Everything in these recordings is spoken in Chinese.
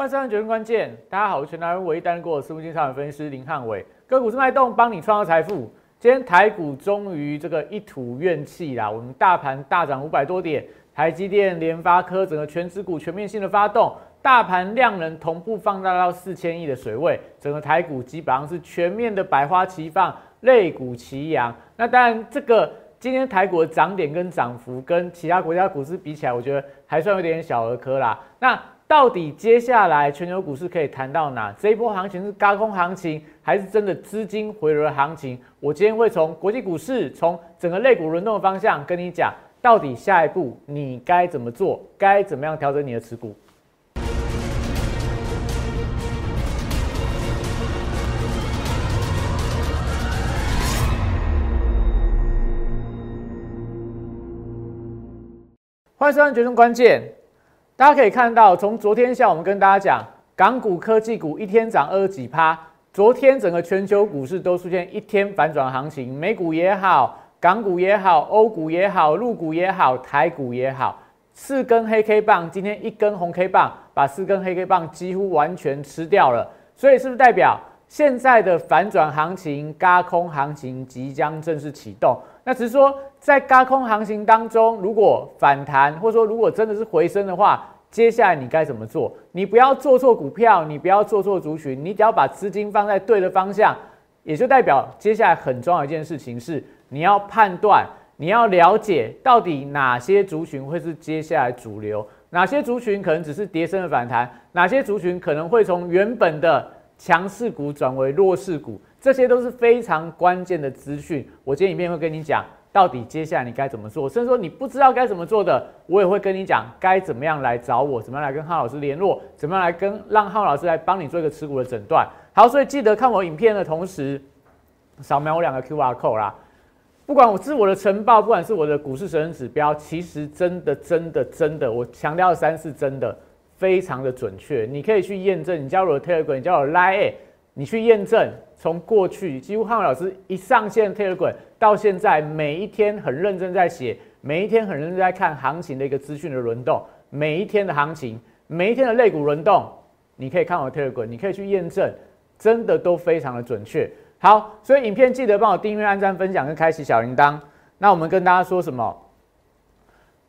欢迎收看《决定关键》，大家好，我是全台湾唯一担任过私募金商的分析师林汉伟，个股是脉动，帮你创造财富。今天台股终于这个一吐怨气啦，我们大盘大涨五百多点，台积电、联发科整个全指股全面性的发动，大盘量能同步放大到四千亿的水位，整个台股基本上是全面的百花齐放，类股齐扬。那当然，这个今天台股的涨点跟涨幅跟其他国家股市比起来，我觉得还算有点小儿科啦。那到底接下来全球股市可以谈到哪？这一波行情是高空行情，还是真的资金回流的行情？我今天会从国际股市，从整个类股轮动的方向跟你讲，到底下一步你该怎么做，该怎么样调整你的持股。欢迎收看《决胜关键》。大家可以看到，从昨天下午我们跟大家讲，港股科技股一天涨二十几趴。昨天整个全球股市都出现一天反转行情，美股也好，港股也好，欧股也好，陆股也好，台股也好，四根黑 K 棒，今天一根红 K 棒，把四根黑 K 棒几乎完全吃掉了。所以是不是代表现在的反转行情、嘎空行情即将正式启动？那只是说，在高空行情当中，如果反弹，或者说如果真的是回升的话，接下来你该怎么做？你不要做错股票，你不要做错族群，你只要把资金放在对的方向，也就代表接下来很重要一件事情是，你要判断，你要了解到底哪些族群会是接下来主流，哪些族群可能只是跌升的反弹，哪些族群可能会从原本的强势股转为弱势股。这些都是非常关键的资讯，我今天影片会跟你讲，到底接下来你该怎么做，甚至说你不知道该怎么做的，我也会跟你讲该怎么样来找我，怎么样来跟浩老师联络，怎么样来跟让浩老师来帮你做一个持股的诊断。好，所以记得看我影片的同时，扫描我两个 Q R code 啦。不管我是我的晨报，不管是我的股市神人指标，其实真的真的真的，我强调三是真的，非常的准确。你可以去验证，你加入我的 Telegram，你加入我 Line，你去验证。从过去几乎汉老师一上线 Telegram 到现在，每一天很认真在写，每一天很认真在看行情的一个资讯的轮动，每一天的行情，每一天的类股轮动，你可以看我 Telegram，你可以去验证，真的都非常的准确。好，所以影片记得帮我订阅、按赞、分享跟开启小铃铛。那我们跟大家说什么？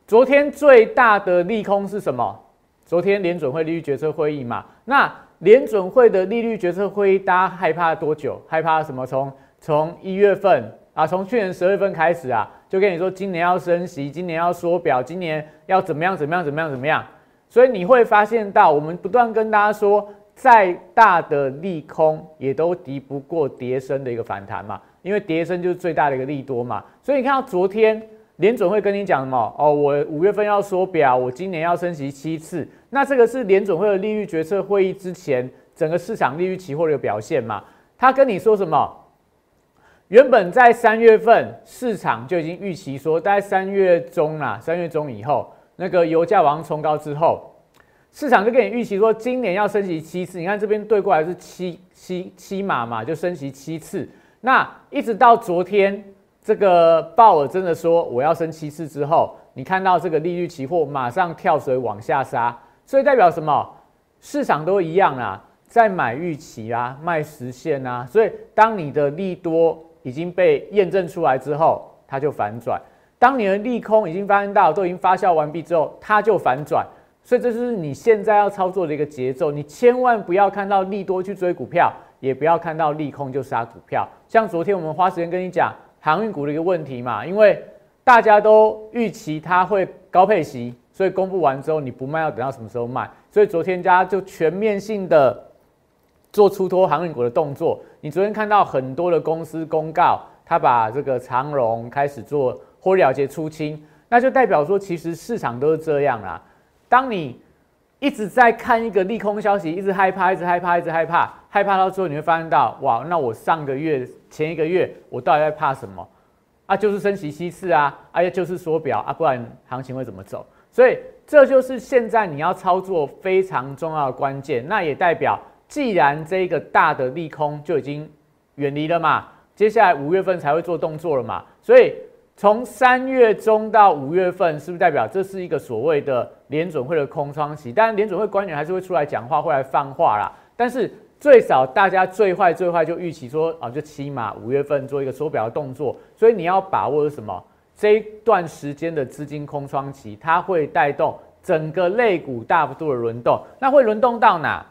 昨天最大的利空是什么？昨天联准会利率决策会议嘛？那。联准会的利率决策会议，大家害怕多久？害怕什么？从从一月份啊，从去年十二月份开始啊，就跟你说今年要升息，今年要缩表，今年要怎么样？怎么样？怎么样？怎么样？所以你会发现到，我们不断跟大家说，再大的利空也都敌不过跌升的一个反弹嘛，因为跌升就是最大的一个利多嘛。所以你看到昨天。联准会跟你讲什么？哦，我五月份要缩表，我今年要升息七次。那这个是联准会的利率决策会议之前整个市场利率期货的表现嘛？他跟你说什么？原本在三月份市场就已经预期说，大概三月中啦，三月中以后，那个油价往上冲高之后，市场就跟你预期说，今年要升息七次。你看这边对过来是七七七码嘛，就升息七次。那一直到昨天。这个鲍尔真的说我要升七次之后，你看到这个利率期货马上跳水往下杀，所以代表什么？市场都一样啊，在买预期啊，卖实现啊。所以当你的利多已经被验证出来之后，它就反转；当你的利空已经发生到都已经发酵完毕之后，它就反转。所以这就是你现在要操作的一个节奏。你千万不要看到利多去追股票，也不要看到利空就杀股票。像昨天我们花时间跟你讲。航运股的一个问题嘛，因为大家都预期它会高配息，所以公布完之后你不卖要等到什么时候卖？所以昨天家就全面性的做出脱航运股的动作。你昨天看到很多的公司公告，他把这个长荣开始做获利了结出清，那就代表说其实市场都是这样啦。当你一直在看一个利空消息，一直害怕，一直害怕，一直害怕，害怕到最后你会发现到，哇，那我上个月、前一个月我到底在怕什么？啊，就是升息七次啊，哎呀，就是缩表啊，不然行情会怎么走？所以这就是现在你要操作非常重要的关键。那也代表，既然这个大的利空就已经远离了嘛，接下来五月份才会做动作了嘛，所以从三月中到五月份，是不是代表这是一个所谓的？联准会的空窗期。当然，联准会官员还是会出来讲话，会来放话啦。但是最少大家最坏最坏就预期说啊，就起码五月份做一个缩表的动作。所以你要把握什么？这一段时间的资金空窗期，它会带动整个类股大幅度的轮动。那会轮动到哪？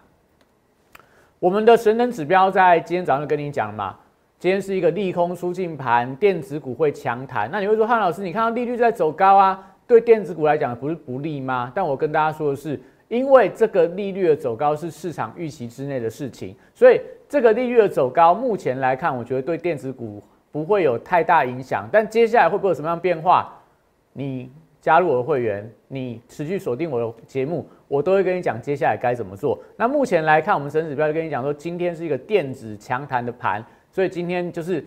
我们的神能指标在今天早上就跟你讲了嘛。今天是一个利空出尽盘，电子股会强弹。那你会说，汉老师，你看到利率在走高啊，对电子股来讲不是不利吗？但我跟大家说的是，因为这个利率的走高是市场预期之内的事情，所以这个利率的走高，目前来看，我觉得对电子股不会有太大影响。但接下来会不会有什么样变化？你加入我的会员，你持续锁定我的节目，我都会跟你讲接下来该怎么做。那目前来看，我们神指标就跟你讲说，今天是一个电子强弹的盘。所以今天就是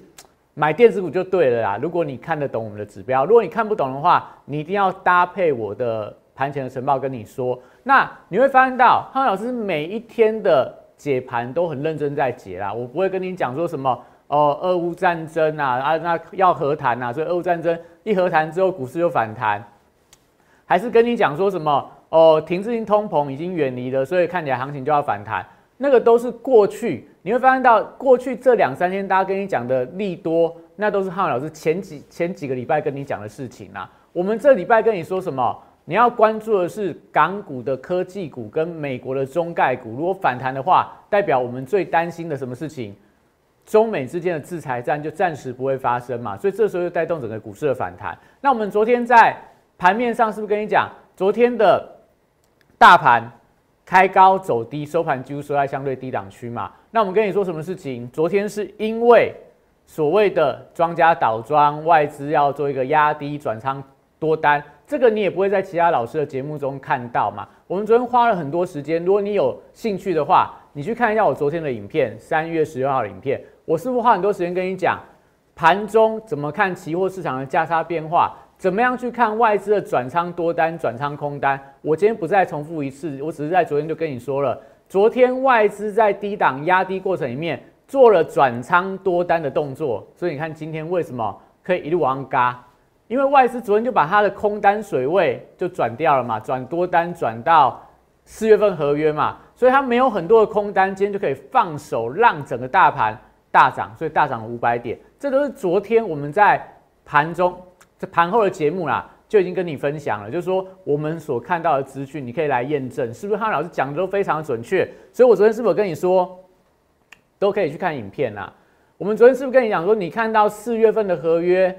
买电子股就对了啦。如果你看得懂我们的指标，如果你看不懂的话，你一定要搭配我的盘前的晨报跟你说。那你会发现到康老师每一天的解盘都很认真在解啦。我不会跟你讲说什么哦，俄乌战争啊啊，那要和谈啊，所以俄乌战争一和谈之后股市就反弹，还是跟你讲说什么哦，停滞性通膨已经远离了，所以看起来行情就要反弹。那个都是过去，你会发现到过去这两三天，大家跟你讲的利多，那都是汉老师前几前几个礼拜跟你讲的事情啊。我们这礼拜跟你说什么？你要关注的是港股的科技股跟美国的中概股，如果反弹的话，代表我们最担心的什么事情？中美之间的制裁战就暂时不会发生嘛，所以这时候就带动整个股市的反弹。那我们昨天在盘面上是不是跟你讲，昨天的大盘？开高走低，收盘几乎收在相对低档区嘛。那我们跟你说什么事情？昨天是因为所谓的庄家倒庄，外资要做一个压低转仓多单，这个你也不会在其他老师的节目中看到嘛。我们昨天花了很多时间，如果你有兴趣的话，你去看一下我昨天的影片，三月十六号的影片，我是不是花很多时间跟你讲盘中怎么看期货市场的价差变化？怎么样去看外资的转仓多单、转仓空单？我今天不再重复一次，我只是在昨天就跟你说了，昨天外资在低档压低过程里面做了转仓多单的动作，所以你看今天为什么可以一路往上嘎？因为外资昨天就把它的空单水位就转掉了嘛，转多单转到四月份合约嘛，所以它没有很多的空单，今天就可以放手让整个大盘大涨，所以大涨了五百点，这都是昨天我们在盘中。盘后的节目啦，就已经跟你分享了，就是说我们所看到的资讯，你可以来验证是不是汉老师讲的都非常的准确。所以我昨天是不是跟你说，都可以去看影片啦。我们昨天是不是跟你讲说，你看到四月份的合约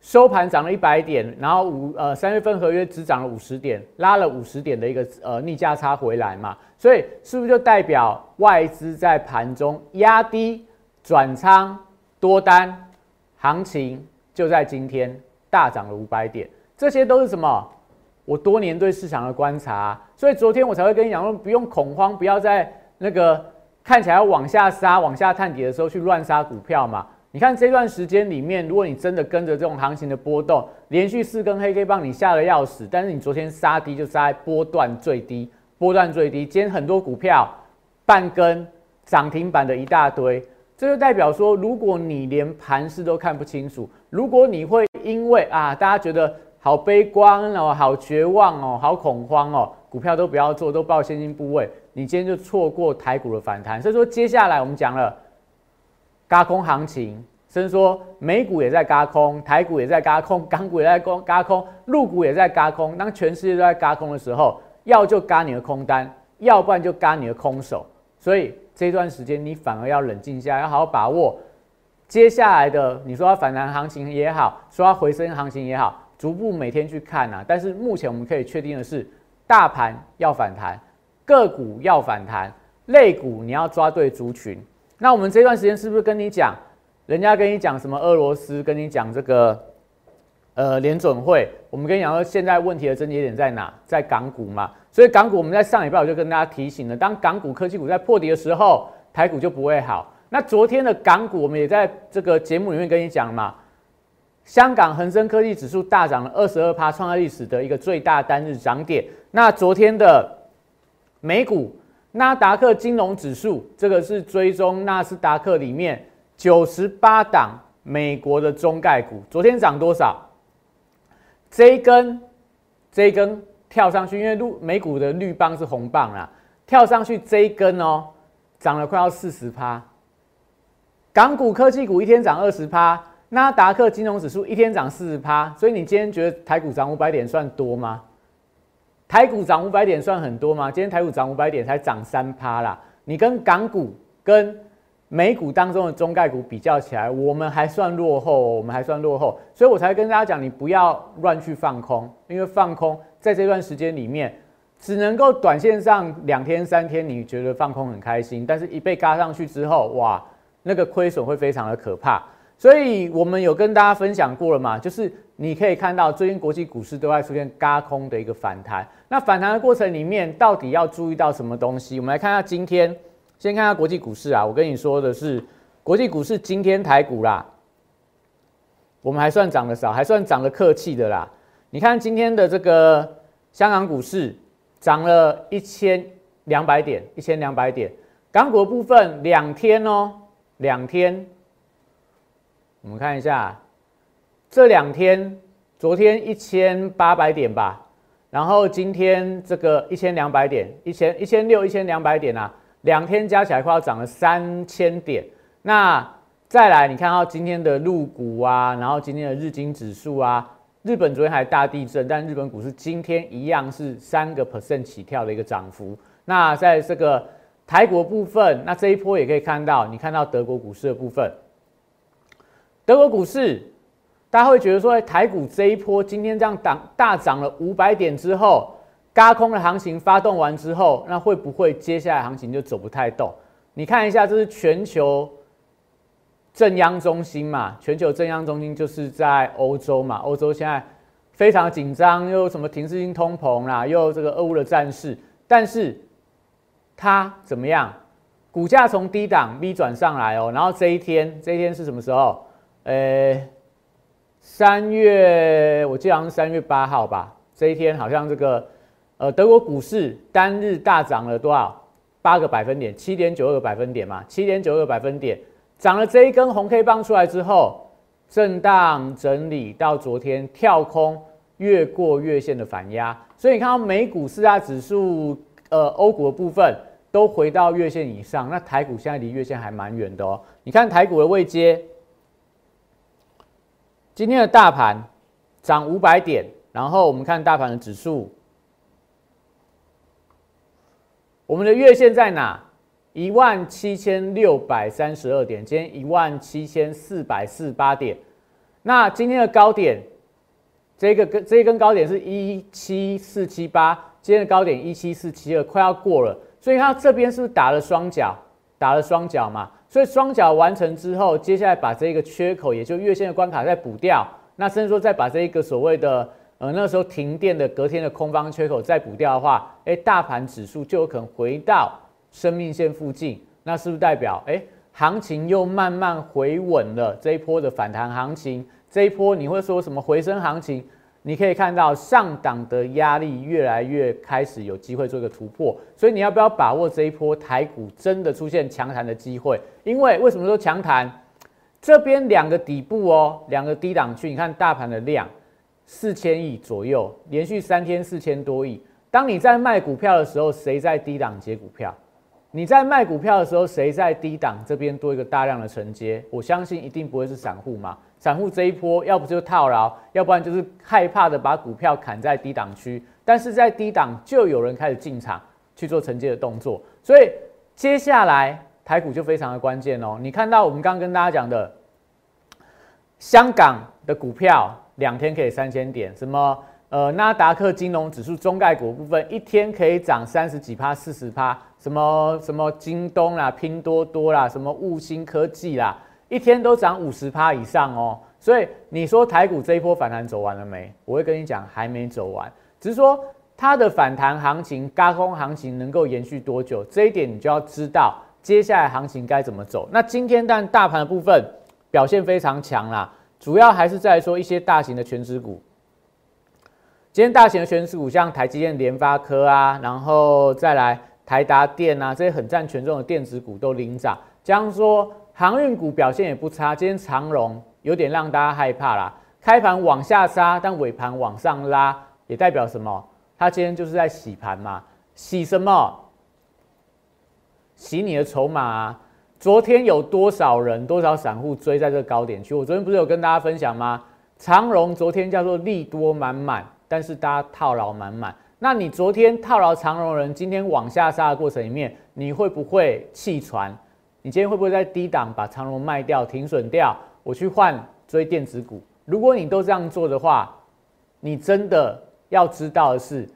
收盘涨了一百点，然后五呃三月份合约只涨了五十点，拉了五十点的一个呃逆价差回来嘛？所以是不是就代表外资在盘中压低转仓多单，行情就在今天？大涨了五百点，这些都是什么？我多年对市场的观察，所以昨天我才会跟你讲，不用恐慌，不要在那个看起来要往下杀、往下探底的时候去乱杀股票嘛。你看这段时间里面，如果你真的跟着这种行情的波动，连续四根黑 K 棒你吓得要死，但是你昨天杀低就杀在波段最低，波段最低。今天很多股票半根涨停板的一大堆。这就代表说，如果你连盘势都看不清楚，如果你会因为啊，大家觉得好悲观哦，好绝望哦，好恐慌哦，股票都不要做，都报现金部位，你今天就错过台股的反弹。所以说，接下来我们讲了，嘎空行情，甚至说美股也在嘎空，台股也在嘎空，港股也在空嘎空，陆股也在嘎空。当全世界都在嘎空的时候，要就嘎你的空单，要不然就嘎你的空手。所以。这段时间你反而要冷静下，要好好把握接下来的。你说要反弹行情也好，说要回升行情也好，逐步每天去看呐。但是目前我们可以确定的是，大盘要反弹，个股要反弹，类股你要抓对族群。那我们这段时间是不是跟你讲，人家跟你讲什么俄罗斯，跟你讲这个呃联准会，我们跟你讲说现在问题的症结点在哪，在港股嘛。所以港股，我们在上礼拜我就跟大家提醒了，当港股科技股在破底的时候，台股就不会好。那昨天的港股，我们也在这个节目里面跟你讲嘛，香港恒生科技指数大涨了二十二趴，创下历史的一个最大单日涨点。那昨天的美股纳达克金融指数，这个是追踪纳斯达克里面九十八档美国的中概股，昨天涨多少？这一根，这一根。跳上去，因为路美股的绿棒是红棒啦，跳上去这一根哦，涨了快要四十趴。港股科技股一天涨二十趴，纳达克金融指数一天涨四十趴，所以你今天觉得台股涨五百点算多吗？台股涨五百点算很多吗？今天台股涨五百点才涨三趴啦，你跟港股跟美股当中的中概股比较起来，我们还算落后，我们还算落后，所以我才跟大家讲，你不要乱去放空，因为放空在这段时间里面，只能够短线上两天三天，你觉得放空很开心，但是一被嘎上去之后，哇！那个亏损会非常的可怕，所以我们有跟大家分享过了嘛，就是你可以看到最近国际股市都在出现嘎空的一个反弹，那反弹的过程里面到底要注意到什么东西？我们来看一下今天，先看下国际股市啊，我跟你说的是国际股市今天台股啦，我们还算涨得少，还算涨得客气的啦。你看今天的这个香港股市涨了一千两百点，一千两百点，港股部分两天哦。两天，我们看一下这两天，昨天一千八百点吧，然后今天这个一千两百点，一千一千六一千两百点啊，两天加起来快要涨了三千点。那再来，你看到今天的陆股啊，然后今天的日经指数啊，日本昨天还大地震，但日本股市今天一样是三个 percent 起跳的一个涨幅。那在这个。台国部分，那这一波也可以看到，你看到德国股市的部分，德国股市，大家会觉得说，台股这一波今天这样涨大涨了五百点之后，嘎空的行情发动完之后，那会不会接下来行情就走不太动？你看一下，这是全球正央中心嘛？全球正央中心就是在欧洲嘛？欧洲现在非常紧张，又什么停滞性通膨啦，又这个俄乌的战事，但是。它怎么样？股价从低档 V 转上来哦，然后这一天，这一天是什么时候？呃，三月，我记得好像是三月八号吧。这一天好像这个，呃，德国股市单日大涨了多少？八个百分点，七点九二个百分点嘛，七点九二个百分点，涨了这一根红 K 棒出来之后，震荡整理到昨天跳空越过月线的反压，所以你看到美股四大指数。呃，欧股的部分都回到月线以上，那台股现在离月线还蛮远的哦。你看台股的位阶，今天的大盘涨五百点，然后我们看大盘的指数，我们的月线在哪？一万七千六百三十二点，今天一万七千四百四十八点。那今天的高点，这个跟这一根高点是一七四七八。今天的高点一七四七二，快要过了，所以它这边是不是打了双脚？打了双脚嘛，所以双脚完成之后，接下来把这个缺口，也就月线的关卡再补掉，那甚至说再把这一个所谓的呃那时候停电的隔天的空方缺口再补掉的话，哎，大盘指数就有可能回到生命线附近，那是不是代表哎行情又慢慢回稳了？这一波的反弹行情，这一波你会说什么回升行情？你可以看到上档的压力越来越开始有机会做一个突破，所以你要不要把握这一波台股真的出现强弹的机会？因为为什么说强弹？这边两个底部哦，两个低档区，你看大盘的量四千亿左右，连续三天四千多亿。当你在卖股票的时候，谁在低档接股票？你在卖股票的时候，谁在低档这边多一个大量的承接？我相信一定不会是散户嘛。散户这一波，要不就套牢，要不然就是害怕的把股票砍在低档区，但是在低档就有人开始进场去做承接的动作，所以接下来台股就非常的关键哦。你看到我们刚刚跟大家讲的，香港的股票两天可以三千点，什么呃纳达克金融指数中概股部分一天可以涨三十几趴、四十趴，什么什么京东啦、拼多多啦、什么物兴科技啦。一天都涨五十趴以上哦，所以你说台股这一波反弹走完了没？我会跟你讲，还没走完，只是说它的反弹行情、高空行情能够延续多久，这一点你就要知道接下来行情该怎么走。那今天但大盘的部分表现非常强啦，主要还是在说一些大型的全指股。今天大型的全指股像台积电、联发科啊，然后再来台达电啊，这些很占权重的电子股都领涨，加上说。航运股表现也不差，今天长荣有点让大家害怕啦。开盘往下杀，但尾盘往上拉，也代表什么？它今天就是在洗盘嘛，洗什么？洗你的筹码啊！昨天有多少人、多少散户追在这个高点区？我昨天不是有跟大家分享吗？长荣昨天叫做利多满满，但是大家套牢满满。那你昨天套牢长荣人，今天往下杀的过程里面，你会不会弃船？你今天会不会在低档把长荣卖掉、停损掉？我去换追电子股？如果你都这样做的话，你真的要知道的是。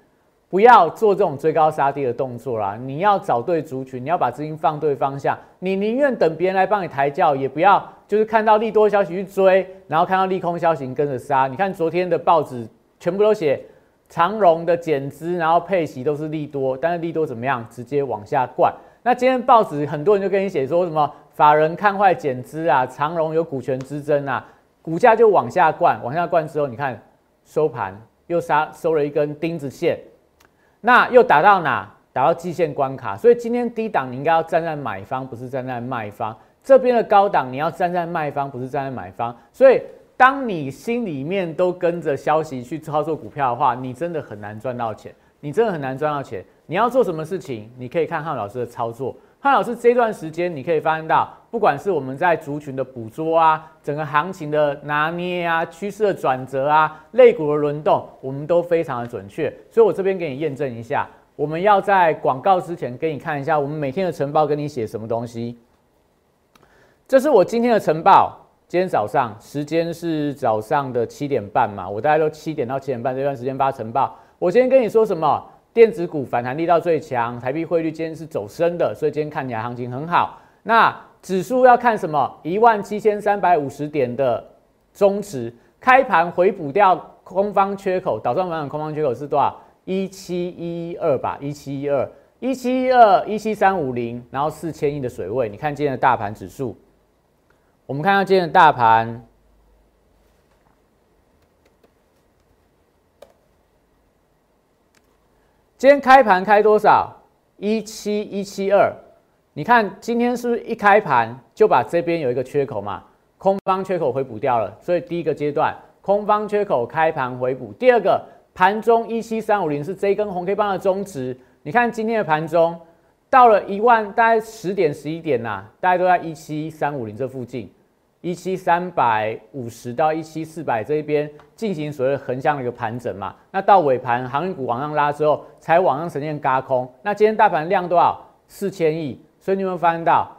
不要做这种追高杀低的动作啦！你要找对族群，你要把资金放对方向。你宁愿等别人来帮你抬轿，也不要就是看到利多消息去追，然后看到利空消息跟着杀。你看昨天的报纸全部都写长荣的减资，然后配息都是利多，但是利多怎么样？直接往下灌。那今天报纸很多人就跟你写说什么法人看坏减资啊，长荣有股权之争啊，股价就往下灌，往下灌之后，你看收盘又杀收了一根钉子线。那又打到哪？打到季线关卡，所以今天低档你应该要站在买方，不是站在卖方。这边的高档你要站在卖方，不是站在买方。所以当你心里面都跟着消息去操作股票的话，你真的很难赚到钱，你真的很难赚到钱。你要做什么事情？你可以看看老师的操作。汉老师这段时间，你可以发现到，不管是我们在族群的捕捉啊，整个行情的拿捏啊，趋势的转折啊，类股的轮动，我们都非常的准确。所以我这边给你验证一下，我们要在广告之前给你看一下，我们每天的晨报跟你写什么东西。这是我今天的晨报，今天早上时间是早上的七点半嘛，我大概都七点到七点半这段时间发晨报。我今天跟你说什么？电子股反弹力道最强，台币汇率今天是走升的，所以今天看起来行情很好。那指数要看什么？一万七千三百五十点的中值开盘回补掉空方缺口，导上反转空方缺口是多少？一七一二吧，一七一二，一七一二，一七三五零，然后四千亿的水位。你看今天的大盘指数，我们看到今天的大盘。今天开盘开多少？一七一七二。你看今天是不是一开盘就把这边有一个缺口嘛？空方缺口回补掉了。所以第一个阶段，空方缺口开盘回补。第二个，盘中一七三五零是这根红 K 棒的中值。你看今天的盘中到了一万，大概十点十一点呐，大家都在一七三五零这附近。一七三百五十到一七四百这一边进行所谓横向的一个盘整嘛，那到尾盘航运股往上拉之后，才往上呈现嘎空。那今天大盘量多少？四千亿。所以你有没有发现到，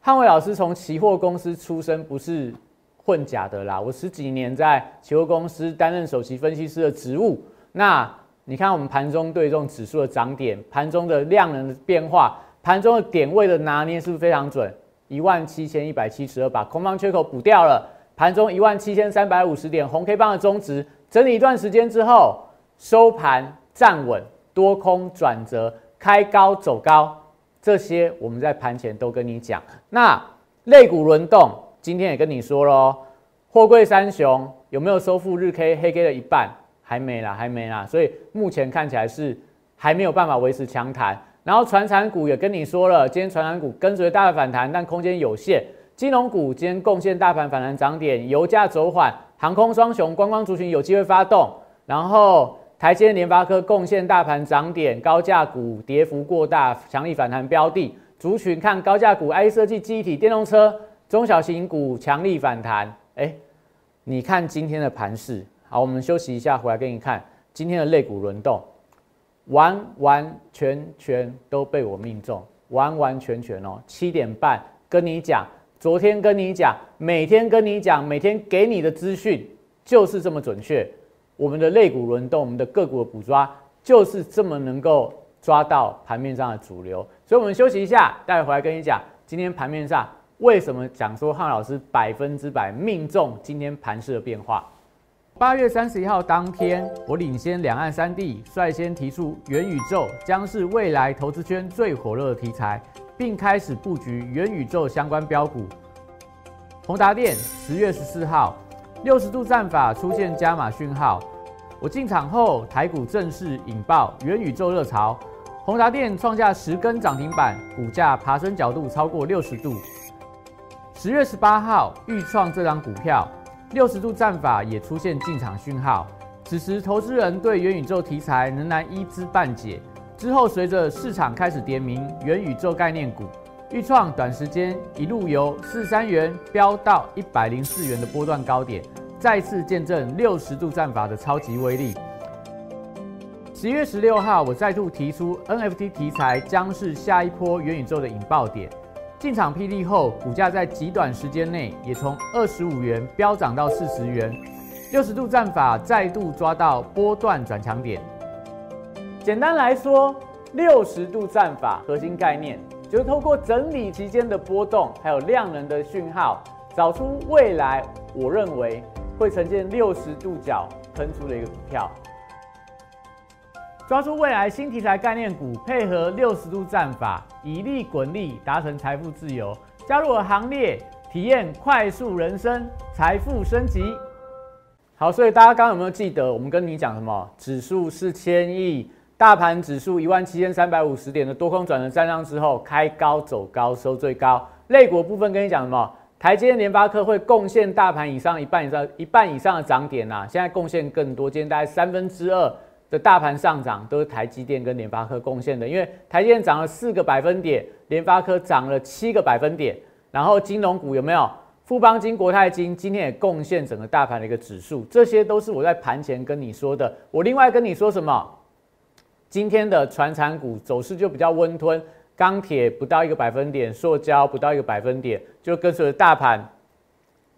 汉伟老师从期货公司出身，不是混假的啦。我十几年在期货公司担任首席分析师的职务。那你看我们盘中对这种指数的涨点，盘中的量能的变化，盘中的点位的拿捏，是不是非常准？一万七千一百七十二，把空方缺口补掉了。盘中一万七千三百五十点，红 K 棒的中值整理一段时间之后，收盘站稳，多空转折，开高走高，这些我们在盘前都跟你讲。那类股轮动，今天也跟你说喽，货柜三雄有没有收复日 K 黑 K 的一半？还没啦，还没啦。所以目前看起来是还没有办法维持强弹。然后传产股也跟你说了，今天传产股跟随大盘反弹，但空间有限。金融股今天贡献大盘反弹涨点，油价走缓，航空双雄、观光族群有机会发动。然后台积电、联发科贡献大盘涨点，高价股跌幅过大，强力反弹标的族群看高价股，I 设计、记忆体、电动车、中小型股强力反弹。哎，你看今天的盘势，好，我们休息一下，回来给你看今天的类股轮动。完完全全都被我命中，完完全全哦！七点半跟你讲，昨天跟你讲，每天跟你讲，每天给你的资讯就是这么准确。我们的肋骨轮动，我们的个股的捕抓，就是这么能够抓到盘面上的主流。所以，我们休息一下，待会回来跟你讲，今天盘面上为什么讲说汉老师百分之百命中今天盘势的变化。八月三十一号当天，我领先两岸三地，率先提出元宇宙将是未来投资圈最火热的题材，并开始布局元宇宙相关标股。宏达电十月十四号，六十度战法出现加码讯号，我进场后，台股正式引爆元宇宙热潮，宏达电创下十根涨停板，股价爬升角度超过六十度。十月十八号，预创这张股票。六十度战法也出现进场讯号，此时投资人对元宇宙题材仍然一知半解。之后，随着市场开始点名元宇宙概念股，预创短时间一路由四三元飙到一百零四元的波段高点，再次见证六十度战法的超级威力。十一月十六号，我再度提出 NFT 题材将是下一波元宇宙的引爆点。进场霹雳后，股价在极短时间内也从二十五元飙涨到四十元，六十度战法再度抓到波段转强点。简单来说，六十度战法核心概念就是透过整理期间的波动，还有量能的讯号，找出未来我认为会呈现六十度角喷出的一个股票。抓住未来新题材概念股，配合六十度战法，以利滚利，达成财富自由。加入我行列，体验快速人生，财富升级。好，所以大家刚刚有没有记得，我们跟你讲什么？指数四千亿，大盘指数一万七千三百五十点的多空转的站上之后，开高走高，收最高。类股部分跟你讲什么？台积、联发科会贡献大盘以上一半以上一半以上的涨点呐，现在贡献更多，今天大概三分之二。的大盘上涨都是台积电跟联发科贡献的，因为台积电涨了四个百分点，联发科涨了七个百分点，然后金融股有没有？富邦金、国泰金今天也贡献整个大盘的一个指数，这些都是我在盘前跟你说的。我另外跟你说什么？今天的船产股走势就比较温吞，钢铁不到一个百分点，塑胶不到一个百分点，就跟随着大盘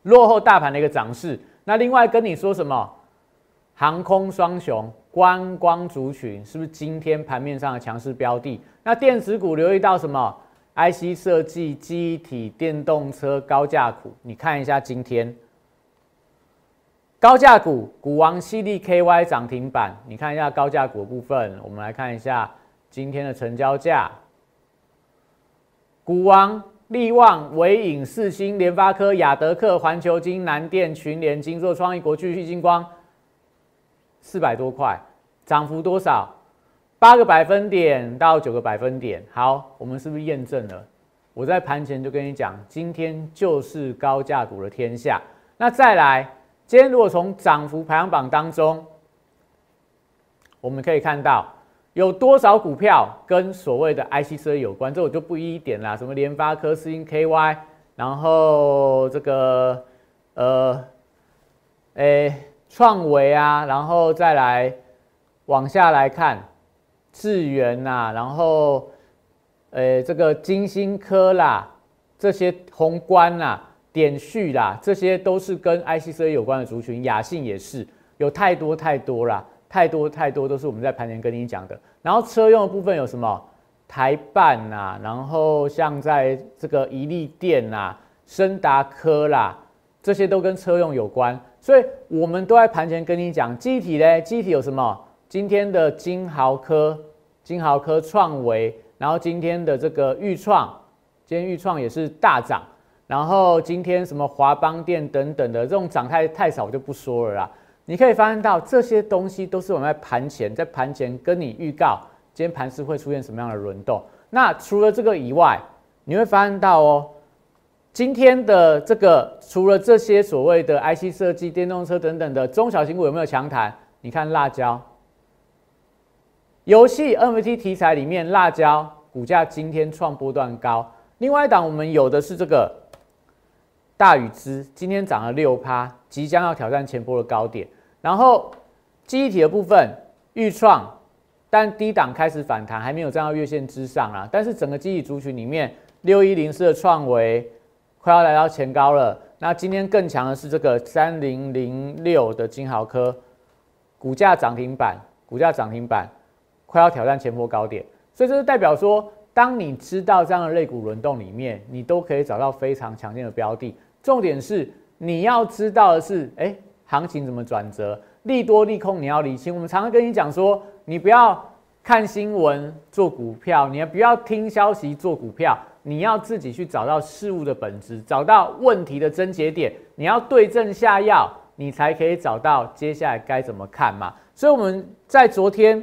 落后大盘的一个涨势。那另外跟你说什么？航空双雄。观光族群是不是今天盘面上的强势标的？那电子股留意到什么？IC 设计、机体、电动车高价股，你看一下今天高价股股王 CDKY 涨停板，你看一下高价股部分，我们来看一下今天的成交价。股王力旺、伟影、四星、联发科、亚德克、环球金、南电、群联、金座、创意、国巨、旭金光。四百多块，涨幅多少？八个百分点到九个百分点。好，我们是不是验证了？我在盘前就跟你讲，今天就是高价股的天下。那再来，今天如果从涨幅排行榜当中，我们可以看到有多少股票跟所谓的 IC 设计有关，这我就不一一点啦。什么联发科、思英 KY，然后这个呃，诶。创维啊，然后再来往下来看智源呐，然后呃这个金星科啦，这些宏观啦、点序啦，这些都是跟 IC 设计有关的族群，雅信也是，有太多太多啦，太多太多都是我们在盘前跟你讲的。然后车用的部分有什么？台办呐，然后像在这个宜利电呐、深达科啦，这些都跟车用有关。所以我们都在盘前跟你讲，机体嘞，机体有什么？今天的金豪科、金豪科创维，然后今天的这个裕创，今天裕创也是大涨，然后今天什么华邦电等等的这种涨太太少，我就不说了啦。你可以发现到这些东西都是我们在盘前，在盘前跟你预告，今天盘市会出现什么样的轮动。那除了这个以外，你会发现到哦。今天的这个，除了这些所谓的 IC 设计、电动车等等的中小型股有没有强弹？你看辣椒，游戏 NFT 题材里面，辣椒股价今天创波段高。另外一档我们有的是这个大禹之，今天涨了六趴，即将要挑战前波的高点。然后记忆体的部分，预创，但低档开始反弹，还没有站到月线之上啊。但是整个记忆族群里面，六一零四的创维。快要来到前高了。那今天更强的是这个三零零六的金豪科，股价涨停板，股价涨停板，快要挑战前波高点。所以这是代表说，当你知道这样的类股轮动里面，你都可以找到非常强劲的标的。重点是你要知道的是，哎，行情怎么转折，利多利空你要理清。我们常常跟你讲说，你不要看新闻做股票，你也不要听消息做股票。你要自己去找到事物的本质，找到问题的症结点，你要对症下药，你才可以找到接下来该怎么看嘛。所以我们在昨天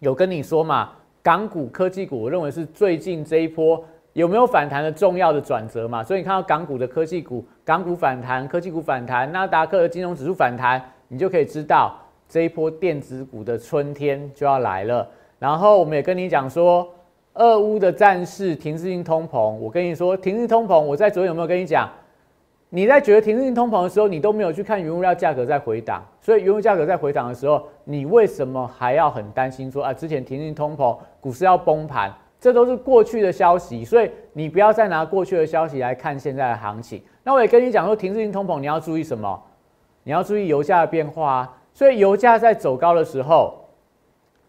有跟你说嘛，港股科技股，我认为是最近这一波有没有反弹的重要的转折嘛。所以你看到港股的科技股，港股反弹，科技股反弹，纳达克的金融指数反弹，你就可以知道这一波电子股的春天就要来了。然后我们也跟你讲说，俄乌的战事停滞性通膨，我跟你说停滞通膨，我在昨天有没有跟你讲？你在觉得停滞性通膨的时候，你都没有去看原物料价格在回档，所以原物价格在回档的时候，你为什么还要很担心说啊，之前停滞性通膨股市要崩盘？这都是过去的消息，所以你不要再拿过去的消息来看现在的行情。那我也跟你讲说，停滞性通膨你要注意什么？你要注意油价的变化啊。所以油价在走高的时候，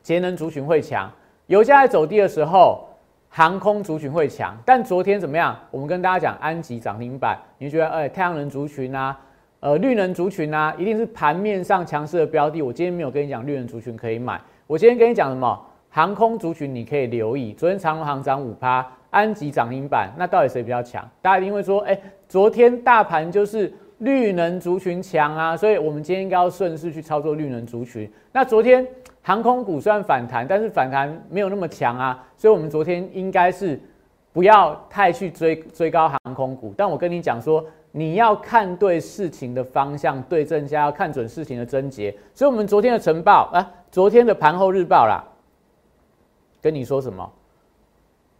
节能族群会强；油价在走低的时候。航空族群会强，但昨天怎么样？我们跟大家讲，安吉涨停板，你觉得哎，太阳能族群啊，呃，绿能族群啊，一定是盘面上强势的标的。我今天没有跟你讲绿能族群可以买，我今天跟你讲什么？航空族群你可以留意。昨天长隆航涨五趴，安吉涨停板，那到底谁比较强？大家一定会说，哎，昨天大盘就是绿能族群强啊，所以我们今天应该要顺势去操作绿能族群。那昨天。航空股虽然反弹，但是反弹没有那么强啊，所以我们昨天应该是不要太去追追高航空股。但我跟你讲说，你要看对事情的方向，对症下，要看准事情的症结。所以，我们昨天的晨报啊，昨天的盘后日报啦，跟你说什么？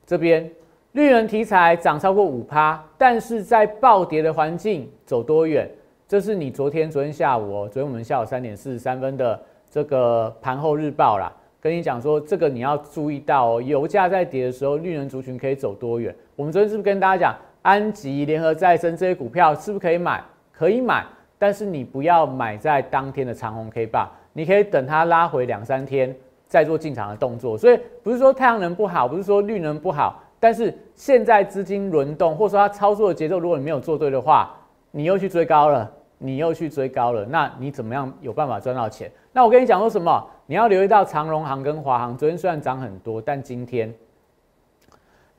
这边绿能题材涨超过五趴，但是在暴跌的环境走多远？这是你昨天昨天下午哦，昨天我们下午三点四十三分的。这个盘后日报啦，跟你讲说，这个你要注意到哦，油价在跌的时候，绿能族群可以走多远？我们昨天是不是跟大家讲，安吉、联合再生这些股票是不是可以买？可以买，但是你不要买在当天的长红 K 棒，你可以等它拉回两三天再做进场的动作。所以不是说太阳能不好，不是说绿能不好，但是现在资金轮动或者说它操作的节奏，如果你没有做对的话，你又去追高了，你又去追高了，那你怎么样有办法赚到钱？那我跟你讲说什么？你要留意到长荣航跟华航，昨天虽然涨很多，但今天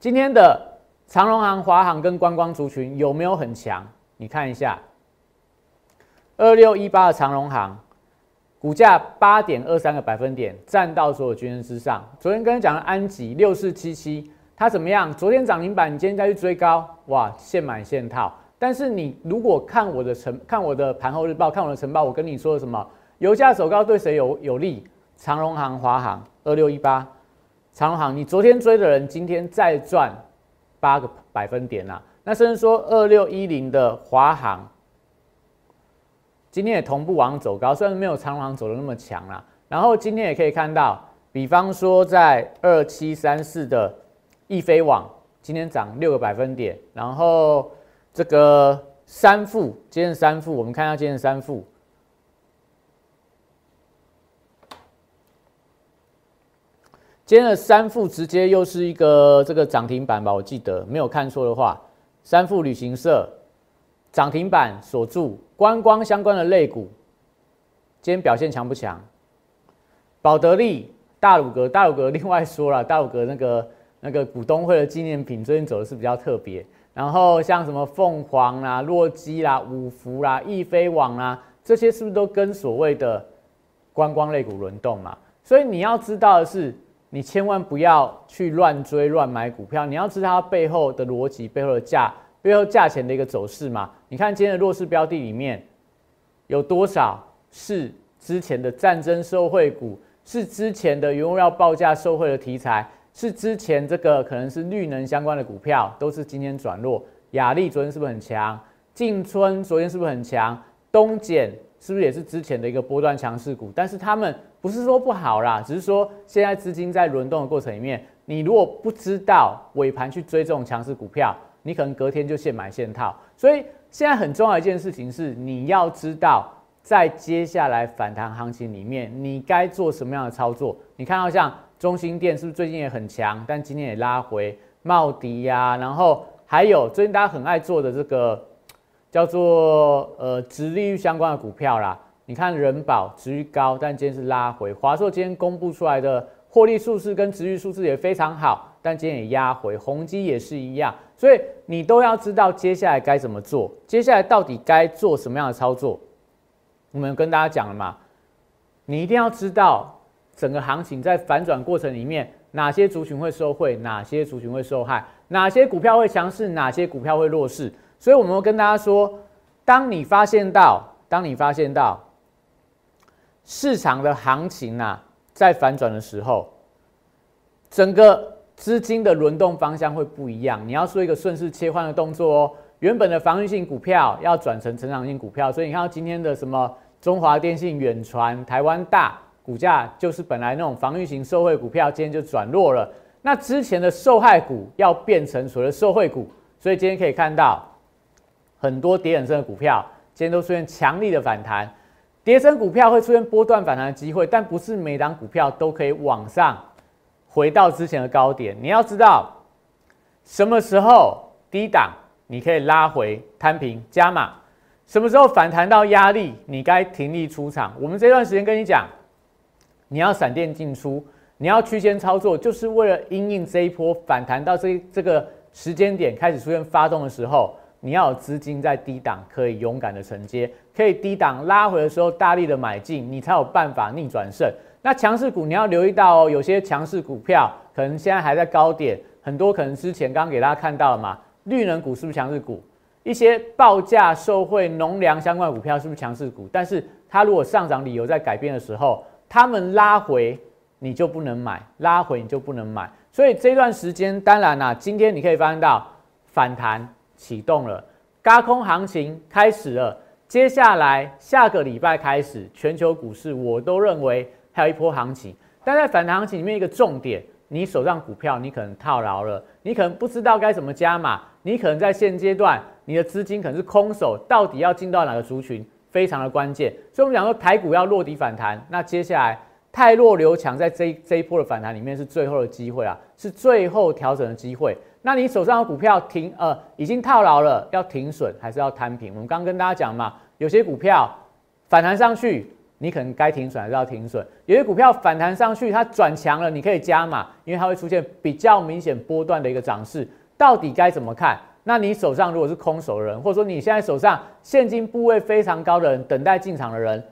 今天的长荣航、华航跟观光族群有没有很强？你看一下，二六一八的长荣航股价八点二三个百分点，占到所有均线之上。昨天跟你讲的安吉六四七七，它怎么样？昨天涨停板，你今天再去追高，哇，现买现套。但是你如果看我的晨，看我的盘后日报，看我的晨报，我跟你说什么？油价走高对谁有有利？长荣行、华航二六一八，长荣行，你昨天追的人，今天再赚八个百分点啦。那甚至说二六一零的华航，今天也同步往走高，虽然没有长荣行走的那么强啦。然后今天也可以看到，比方说在二七三四的易飞网，今天涨六个百分点。然后这个三富，今天三富，我们看一下今天三富。今天的三富直接又是一个这个涨停板吧？我记得没有看错的话，三富旅行社涨停板锁住观光相关的类股，今天表现强不强？宝德利、大鲁阁、大鲁阁另外说了，大鲁阁那个那个股东会的纪念品最近走的是比较特别。然后像什么凤凰啦、洛基啦、五福啦、易飞网啦，这些是不是都跟所谓的观光类股轮动嘛？所以你要知道的是。你千万不要去乱追乱买股票，你要知道它背后的逻辑、背后的价、背后价钱的一个走势嘛。你看今天的弱势标的里面，有多少是之前的战争受惠股，是之前的原物料报价受惠的题材，是之前这个可能是绿能相关的股票，都是今天转弱。雅丽昨天是不是很强？进春昨天是不是很强？东碱是不是也是之前的一个波段强势股？但是他们。不是说不好啦，只是说现在资金在轮动的过程里面，你如果不知道尾盘去追这种强势股票，你可能隔天就现买现套。所以现在很重要一件事情是，你要知道在接下来反弹行情里面，你该做什么样的操作。你看到像中心店是不是最近也很强，但今天也拉回茂迪呀，然后还有最近大家很爱做的这个叫做呃直利率相关的股票啦。你看人保值率高，但今天是拉回。华硕今天公布出来的获利数字跟值率数字也非常好，但今天也压回。宏基也是一样，所以你都要知道接下来该怎么做，接下来到底该做什么样的操作。我们跟大家讲了嘛，你一定要知道整个行情在反转过程里面，哪些族群会受惠，哪些族群会受害，哪些股票会强势，哪些股票会弱势。所以我们会跟大家说，当你发现到，当你发现到。市场的行情啊，在反转的时候，整个资金的轮动方向会不一样。你要做一个顺势切换的动作哦。原本的防御性股票要转成成长性股票，所以你看到今天的什么中华电信、远传、台湾大股价，就是本来那种防御型受惠股票，今天就转弱了。那之前的受害股要变成所谓的受惠股，所以今天可以看到很多跌很深的股票，今天都出现强力的反弹。跌升股票会出现波段反弹的机会，但不是每档股票都可以往上回到之前的高点。你要知道，什么时候低档你可以拉回摊平加码，什么时候反弹到压力，你该停利出场。我们这段时间跟你讲，你要闪电进出，你要区间操作，就是为了因应这一波反弹到这这个时间点开始出现发动的时候。你要有资金在低档可以勇敢的承接，可以低档拉回的时候大力的买进，你才有办法逆转胜。那强势股你要留意到哦，有些强势股票可能现在还在高点，很多可能之前刚给大家看到了嘛，绿能股是不是强势股？一些报价受惠农粮相关股票是不是强势股？但是它如果上涨理由在改变的时候，他们拉回你就不能买，拉回你就不能买。所以这段时间当然啦，今天你可以发现到反弹。启动了，高空行情开始了。接下来下个礼拜开始，全球股市我都认为还有一波行情。但在反弹行情里面，一个重点，你手上股票你可能套牢了，你可能不知道该怎么加码，你可能在现阶段你的资金可能是空手，到底要进到哪个族群，非常的关键。所以我们讲说台股要落底反弹，那接下来泰弱留强，在这这一波的反弹里面是最后的机会啊，是最后调整的机会。那你手上的股票停呃已经套牢了，要停损还是要摊平？我们刚刚跟大家讲嘛，有些股票反弹上去，你可能该停损还是要停损；有些股票反弹上去，它转强了，你可以加码，因为它会出现比较明显波段的一个涨势。到底该怎么看？那你手上如果是空手人，或者说你现在手上现金部位非常高的人，等待进场的人，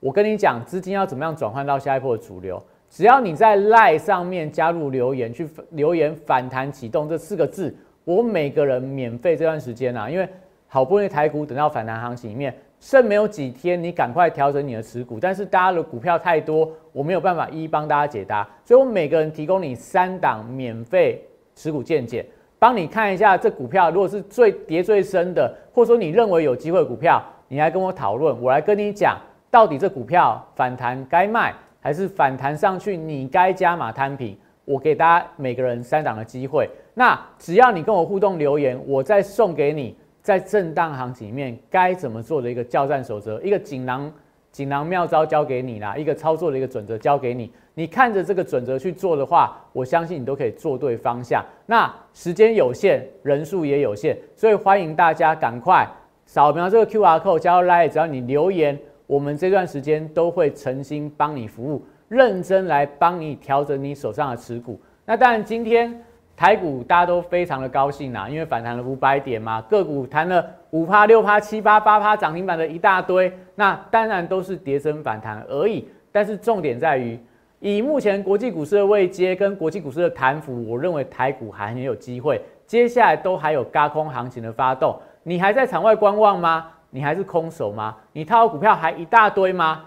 我跟你讲，资金要怎么样转换到下一波的主流？只要你在赖上面加入留言，去留言反弹启动这四个字，我每个人免费这段时间啊，因为好不容易台股等到反弹行情里面剩没有几天，你赶快调整你的持股。但是大家的股票太多，我没有办法一一帮大家解答，所以我每个人提供你三档免费持股见解，帮你看一下这股票如果是最跌最深的，或者说你认为有机会股票，你来跟我讨论，我来跟你讲到底这股票反弹该卖。还是反弹上去，你该加码摊平。我给大家每个人三档的机会。那只要你跟我互动留言，我再送给你在震荡行情里面该怎么做的一个交战守则，一个锦囊锦囊妙招交给你啦，一个操作的一个准则交给你。你看着这个准则去做的话，我相信你都可以做对方向。那时间有限，人数也有限，所以欢迎大家赶快扫描这个 Q R code 加入 Line，只要你留言。我们这段时间都会诚心帮你服务，认真来帮你调整你手上的持股。那当然，今天台股大家都非常的高兴啦，因为反弹了五百点嘛，个股弹了五趴、六趴、七趴、八趴，涨停板的一大堆。那当然都是跌升反弹而已。但是重点在于，以目前国际股市的位阶跟国际股市的弹幅，我认为台股还很有机会。接下来都还有高空行情的发动，你还在场外观望吗？你还是空手吗？你套股票还一大堆吗？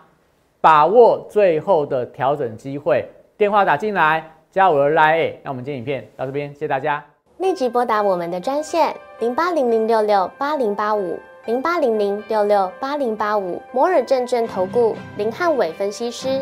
把握最后的调整机会，电话打进来，加我的 line。那我们今天影片到这边，谢谢大家。立即拨打我们的专线零八零零六六八零八五零八零零六六八零八五摩尔证券投顾林汉伟分析师。